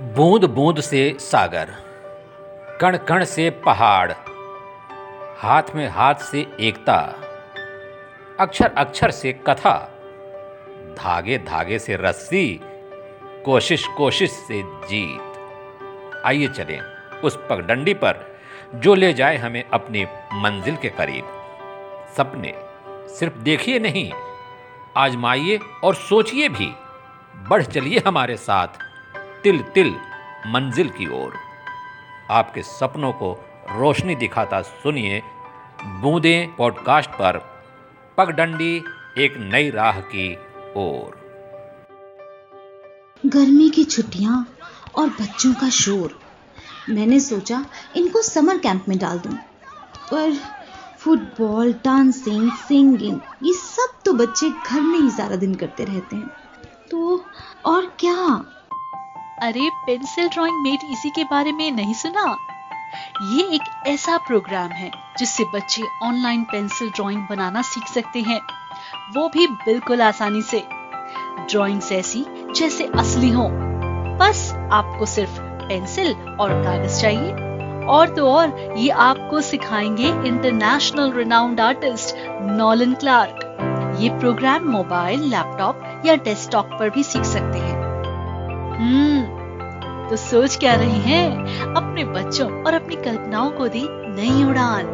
बूंद बूंद से सागर कण कण से पहाड़, हाथ में हाथ से एकता अक्षर अक्षर से कथा धागे धागे से रस्सी कोशिश कोशिश से जीत। आइए चलें उस पगडंडी पर जो ले जाए हमें अपनी मंजिल के करीब। सपने सिर्फ़ देखिए नहीं, आजमाइए और सोचिए भी। बढ़ चलिए हमारे साथ। तिल तिल मंजिल की ओर। आपके सपनों को रोशनी दिखाता सुनिए बूंदें पॉडकास्ट पर पगडंडी एक नई राह की ओर। गर्मी की छुट्टियाँ और बच्चों का शोर। मैंने सोचा इनको समर कैंप में डाल दूँ, पर फुटबॉल, डांसिंग, सिंगिंग, ये सब तो बच्चे घर में ही सारा दिन करते रहते हैं। तो और क्या? अरे, पेंसिल ड्राइंग मेट इसी के बारे में नहीं सुना? ये एक ऐसा प्रोग्राम है जिससे बच्चे ऑनलाइन पेंसिल ड्राइंग बनाना सीख सकते हैं। वो भी बिल्कुल आसानी से। ड्राइंग्स ऐसी जैसे असली हो। बस आपको सिर्फ़ पेंसिल और कागज़ चाहिए। और तो और, ये आपको सिखाएँगे international renowned artist Nolan Clark. ये प्रोग्राम मोबाइल, लैपटॉप या डेस्कटॉप पर भी सीख सकते हैं। हम्म तो सोच क्या रहे हैं? अपने बच्चों और अपनी कल्पनाओं को दी नई उड़ान।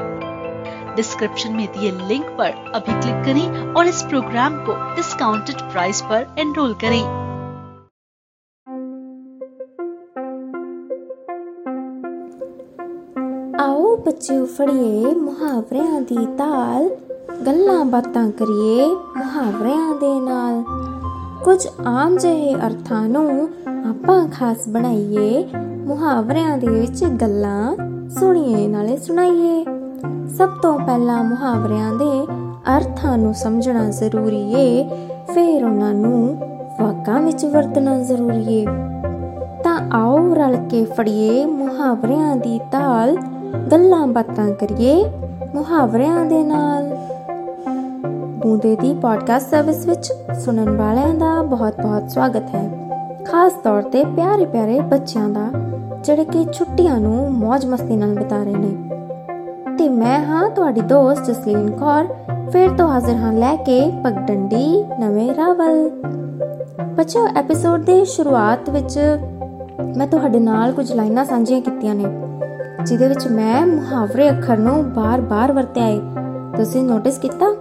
डिस्क्रिप्शन में दिए लिंक पर अभी क्लिक करें और इस प्रोग्राम को डिस्काउंटेड प्राइस पर एनरोल करें। आओ बच्चों, फड़िए मुहावरे आदि ताल। गल्ला बातें करिए मुहावरे आदे नाल। कुछ आम जहे अर्थानों ਆਪਾਂ ਖਾਸ ਬਣਾਈਏ ਮੁਹਾਵਰਿਆਂ ਦੇ ਵਿੱਚ ਗੱਲਾਂ ਸੁਣੀਏ, ਨਾਲੇ ਸੁਣਾਈਏ। ਸਭ ਤੋਂ ਪਹਿਲਾਂ ਮੁਹਾਵਰਿਆਂ ਦੇ ਅਰਥਾਂ ਨੂੰ ਸਮਝਣਾ ਜ਼ਰੂਰੀ ਏ, ਫਿਰ ਉਹਨਾਂ ਨੂੰ ਵਾਕਾਂ ਵਿੱਚ ਵਰਤਣਾ ਜ਼ਰੂਰੀ ਏ। ਤਾਂ ਆਓ ਰਲ ਕੇ ਫੜੀਏ ਮੁਹਾਵਰਿਆਂ ਦੀ ਤਾਲ, ਗੱਲਾਂ ਬਾਤਾਂ ਕਰੀਏ ਮੁਹਾਵਰਿਆਂ ਦੇ ਨਾਲ। ਬੂੰਦੇ ਦੀ ਪੋਡਕਾਸਟ ਸਰਵਿਸ ਵਿੱਚ ਸੁਣਨ ਵਾਲਿਆਂ ਦਾ ਬਹੁਤ-ਬਹੁਤ ਸਵਾਗਤ ਹੈ। ਖਾਸ ਤੌਰ ਤੇ ਪਿਆਰੇ-ਪਿਆਰੇ ਬੱਚਿਆਂ ਦਾ, ਜਿਹੜੇ ਕਿ ਛੁੱਟੀਆਂ ਨੂੰ ਮौज ਮਸਤੀ ਨਾਲ ਬਿਤਾ ਰਹੇ ਨੇ। ਤੇ ਮੈਂ ਹਾਂ ਤੁਹਾਡੀ ਦੋਸਤ ਜਸਲੀਨ ਕੌਰ, ਫਿਰ ਤੋਂ ਹਾਜ਼ਰ ਹਾਂ ਲੈ ਕੇ ਪਗਡੰਡੀ ਨਵੇਂ ਰਾਵਲ ਬੱਚਿਓ ਐਪੀਸੋਡ ਦੇ ਸ਼ੁਰੂਆਤ ਵਿੱਚ ਮੈਂ ਤੁਹਾਡੇ ਨਾਲ ਕੁਝ ਲਾਈਨਾਂ ਸਾਂਝੀਆਂ ਕੀਤੀਆਂ ਨੇ, ਜਿਹਦੇ ਵਿੱਚ ਮੈਂ ਮੁਹਾਵਰੇ ਅੱਖਰ ਨੂੰ ਬਾਰ-ਬਾਰ ਵਰਤਿਆ ਹੈ ਤੁਸੀਂ ਨੋਟਿਸ ਕੀਤਾ?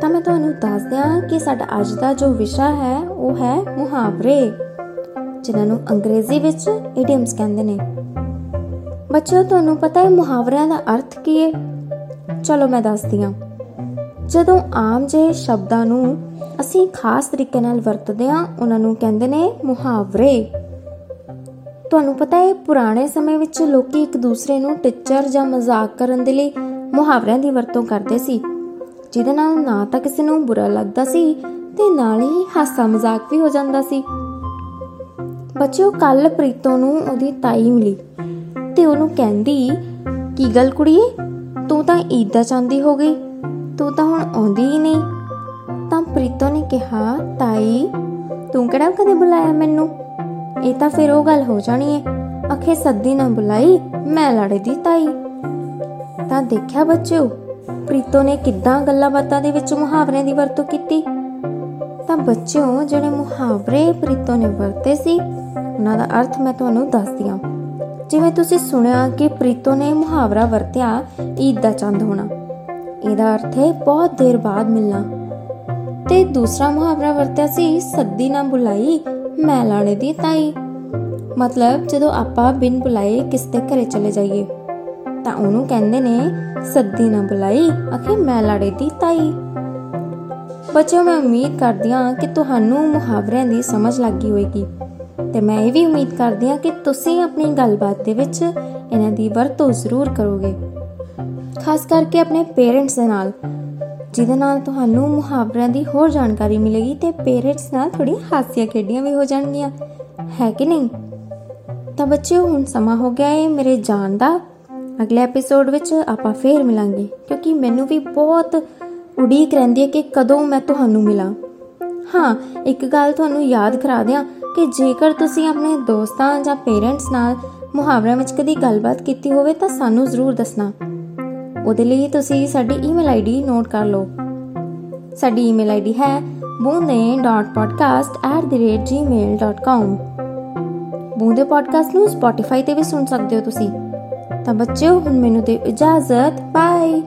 ਤਾਂ ਮੈਂ ਤੁਹਾਨੂੰ ਦੱਸ ਦਿਆਂ ਕਿ ਸਾਡਾ ਅੱਜ ਦਾ ਜੋ ਵਿਸ਼ਾ ਹੈ, ਉਹ ਹੈ ਮੁਹਾਵਰੇ। ਜਿਨ੍ਹਾਂ ਨੂੰ ਅੰਗਰੇਜ਼ੀ ਵਿੱਚ ਇਡੀਅਮਸ ਕਹਿੰਦੇ ਨੇ। ਬੱਚਿਓ, ਤੁਹਾਨੂੰ ਪਤਾ ਹੈ ਮੁਹਾਵਰਿਆਂ ਦਾ ਅਰਥ ਕੀ ਹੈ ਚਲੋ ਮੈਂ ਦੱਸਦੀ ਹਾਂ। ਜਦੋਂ ਆਮ ਜਿਹੇ ਸ਼ਬਦਾਂ ਨੂੰ ਅਸੀਂ ਖਾਸ ਤਰੀਕੇ ਨਾਲ ਵਰਤਦੇ ਹਾਂ, ਉਹਨਾਂ ਨੂੰ ਕਹਿੰਦੇ ਨੇ ਮੁਹਾਵਰੇ। ਤੁਹਾਨੂੰ ਪਤਾ ਹੈ, ਪੁਰਾਣੇ ਸਮੇਂ ਵਿੱਚ ਲੋਕੀ ਇੱਕ ਦੂਸਰੇ ਨੂੰ ਟਿੱਚਰ ਜਾਂ ਮਜ਼ਾਕ ਕਰਨ ਦੇ ਲਈ ਮੁਹਾਵਰਿਆਂ ਦੀ ਵਰਤੋਂ ਕਰਦੇ ਸੀ। ਜਿਹਦੇ ਨਾਲ ਨਾ ਤਾਂ ਕਿਸੇ ਨੂੰ ਬੁਰਾ ਲੱਗਦਾ ਸੀ ਤੇ ਨਾਲ ਹੀ ਹਾਸਾ ਮਜ਼ਾਕ ਵੀ ਹੋ ਜਾਂਦਾ ਸੀ। ਬੱਚਿਓ ਕੱਲ ਪ੍ਰੀਤੋ ਨੂੰ ਉਹਦੀ ਤਾਈ ਮਿਲੀ ਤੇ ਉਹਨੂੰ ਕਹਿੰਦੀ, ਕੀ ਗੱਲ ਕੁੜੀਏ? ਤੂੰ ਤਾਂ ਈਦ ਚਾਂਦੀ ਹੋ ਗਈ। ਤੂੰ ਤਾਂ ਹੁਣ ਆਉਂਦੀ ਹੀ ਨਹੀਂ। ਤਾਂ ਪ੍ਰੀਤੋ ਨੇ ਕਿਹਾ, ਤਾਈ, ਤੂੰ ਕਿਹੜਾ ਕਦੇ ਬੁਲਾਇਆ ਮੈਨੂੰ? ਇਹ ਤਾਂ ਫਿਰ ਉਹ ਗੱਲ ਹੋ ਜਾਣੀ ਏ। ਅਖੇ ਸੱਦੀ ਨਾ ਬੁਲਾਈ, ਮੈਂ ਲੜੇ ਦੀ ਤਾਈ। ਤਾਂ ਦੇਖਿਆ ਬੱਚਿਓ, ਪ੍ਰੀਤੋ ਨੇ ਕਿੱਦਾਂ ਗੱਲਾਂ ਬਾਤਾਂ ਦੇ ਵਿੱਚ ਮੁਹਾਵਰਿਆਂ ਦੀ ਵਰਤੋਂ ਕੀਤੀ। ਤਾਂ ਬੱਚਿਓ, ਜਿਹੜੇ ਮੁਹਾਵਰੇ ਪ੍ਰੀਤੋ ਨੇ ਵਰਤੇ ਸੀ, ਉਹਨਾਂ ਦਾ ਅਰਥ ਮੈਂ ਤੁਹਾਨੂੰ ਦੱਸਦੀ ਹਾਂ। ਜਿਵੇਂ ਤੁਸੀਂ ਸੁਣਿਆ ਕਿ ਪ੍ਰੀਤੋ ਨੇ ਮੁਹਾਵਰਾ ਵਰਤਿਆ ਈਦ ਦਾ ਚੰਦ ਹੋਣਾ। ਇਹਦਾ ਅਰਥ ਹੈ ਬਹੁਤ ਦੇਰ ਬਾਅਦ ਮਿਲਣਾ। ਤੇ ਦੂਸਰਾ ਮੁਹਾਵਰਾ ਵਰਤਿਆ ਸੀ, ਸੱਦੀ ਨਾ ਬੁਲਾਈ ਮੈਂ ਲਾੜੇ ਦੀ ਤਾਈ। ਮਤਲਬ ਜਦੋਂ ਆਪਾਂ ਬਿਨ ਬੁਲਾਏ ਕਿਸ ਦੇ ਘਰੇ ਚਲੇ ਜਾਈਏ। ਤਾਂ ਉਹਨੂੰ ਕਹਿੰਦੇ ਨੇ, ਸੱਦੀ ਨਾ ਬੁਲਾਈ ਅਖੇ ਮੈਂ ਲਾੜੇ ਦੀ ਤਾਈ। ਬੱਚਿਓ ਮੈਂ ਉਮੀਦ ਕਰਦੀ ਹਾਂ ਕਿ ਤੁਹਾਨੂੰ ਮੁਹਾਵਰਿਆਂ ਦੀ ਸਮਝ ਲੱਗੀ ਹੋਵੇਗੀ। ਤੇ ਮੈਂ ਇਹ ਵੀ ਉਮੀਦ ਕਰਦੀ ਹਾਂ ਕਿ ਤੁਸੀਂ ਆਪਣੀ ਗੱਲਬਾਤ ਦੇ ਵਿੱਚ ਇਹਨਾਂ ਦੀ ਵਰਤੋਂ ਜ਼ਰੂਰ ਕਰੋਗੇ। ਖਾਸ ਕਰਕੇ ਆਪਣੇ ਪੇਰੈਂਟਸ ਦੇ ਨਾਲ, ਜਿਹਦੇ ਨਾਲ ਤੁਹਾਨੂੰ ਮੁਹਾਵਰਿਆਂ ਦੀ ਹੋਰ ਜਾਣਕਾਰੀ ਮਿਲੇਗੀ ਤੇ ਪੇਰੈਂਟਸ ਨਾਲ ਥੋੜੀ ਹਾਸਿਆ ਖੇਡੀਆਂ ਵੀ ਹੋ ਜਾਣਗੀਆਂ। ਹੈ ਕਿ ਨਹੀਂ? ਤਾਂ ਬੱਚਿਓ, ਹੁਣ ਸਮਾਂ ਹੋ ਗਿਆ ਹੈ ਮੇਰੇ ਜਾਣ ਦਾ। ਅਗਲੇ ਐਪੀਸੋਡ ਵਿੱਚ ਆਪਾਂ ਫੇਰ ਮਿਲਾਂਗੇ, ਕਿਉਂਕਿ ਮੈਨੂੰ ਵੀ ਬਹੁਤ ਉਡੀਕ ਰਹਿੰਦੀ ਹੈ ਕਿ ਕਦੋਂ ਮੈਂ ਤੁਹਾਨੂੰ ਮਿਲਾਂ। ਹਾਂ, ਇੱਕ ਗੱਲ ਤੁਹਾਨੂੰ ਯਾਦ ਕਰਾ ਦਿਆਂ ਕਿ ਜੇਕਰ ਤੁਸੀਂ ਆਪਣੇ ਦੋਸਤਾਂ ਜਾਂ ਪੇਰੈਂਟਸ ਨਾਲ ਮੁਹਾਵਰਿਆਂ ਵਿੱਚ ਕਦੀ ਗੱਲਬਾਤ ਕੀਤੀ ਹੋਵੇ ਤਾਂ ਸਾਨੂੰ ਜ਼ਰੂਰ ਦੱਸਣਾ। ਉਹਦੇ ਲਈ ਤੁਸੀਂ ਸਾਡੀ ਈਮੇਲ ਆਈਡੀ ਨੋਟ ਕਰ ਲਓ। ਸਾਡੀ ਈਮੇਲ ਆਈਡੀ ਹੈ boonde.podcast@gmail.com ਬੂੰਦੇ ਪੋਡਕਾਸਟ ਨੂੰ ਸਪੋਟੀਫਾਈ ਤੇ ਵੀ ਸੁਣ ਸਕਦੇ ਹੋ ਤੁਸੀਂ। ਤਾਂ ਬੱਚਿਓ, ਹੁਣ ਮੈਨੂੰ ਦਿਓ ਇਜਾਜ਼ਤ। ਬਾਏ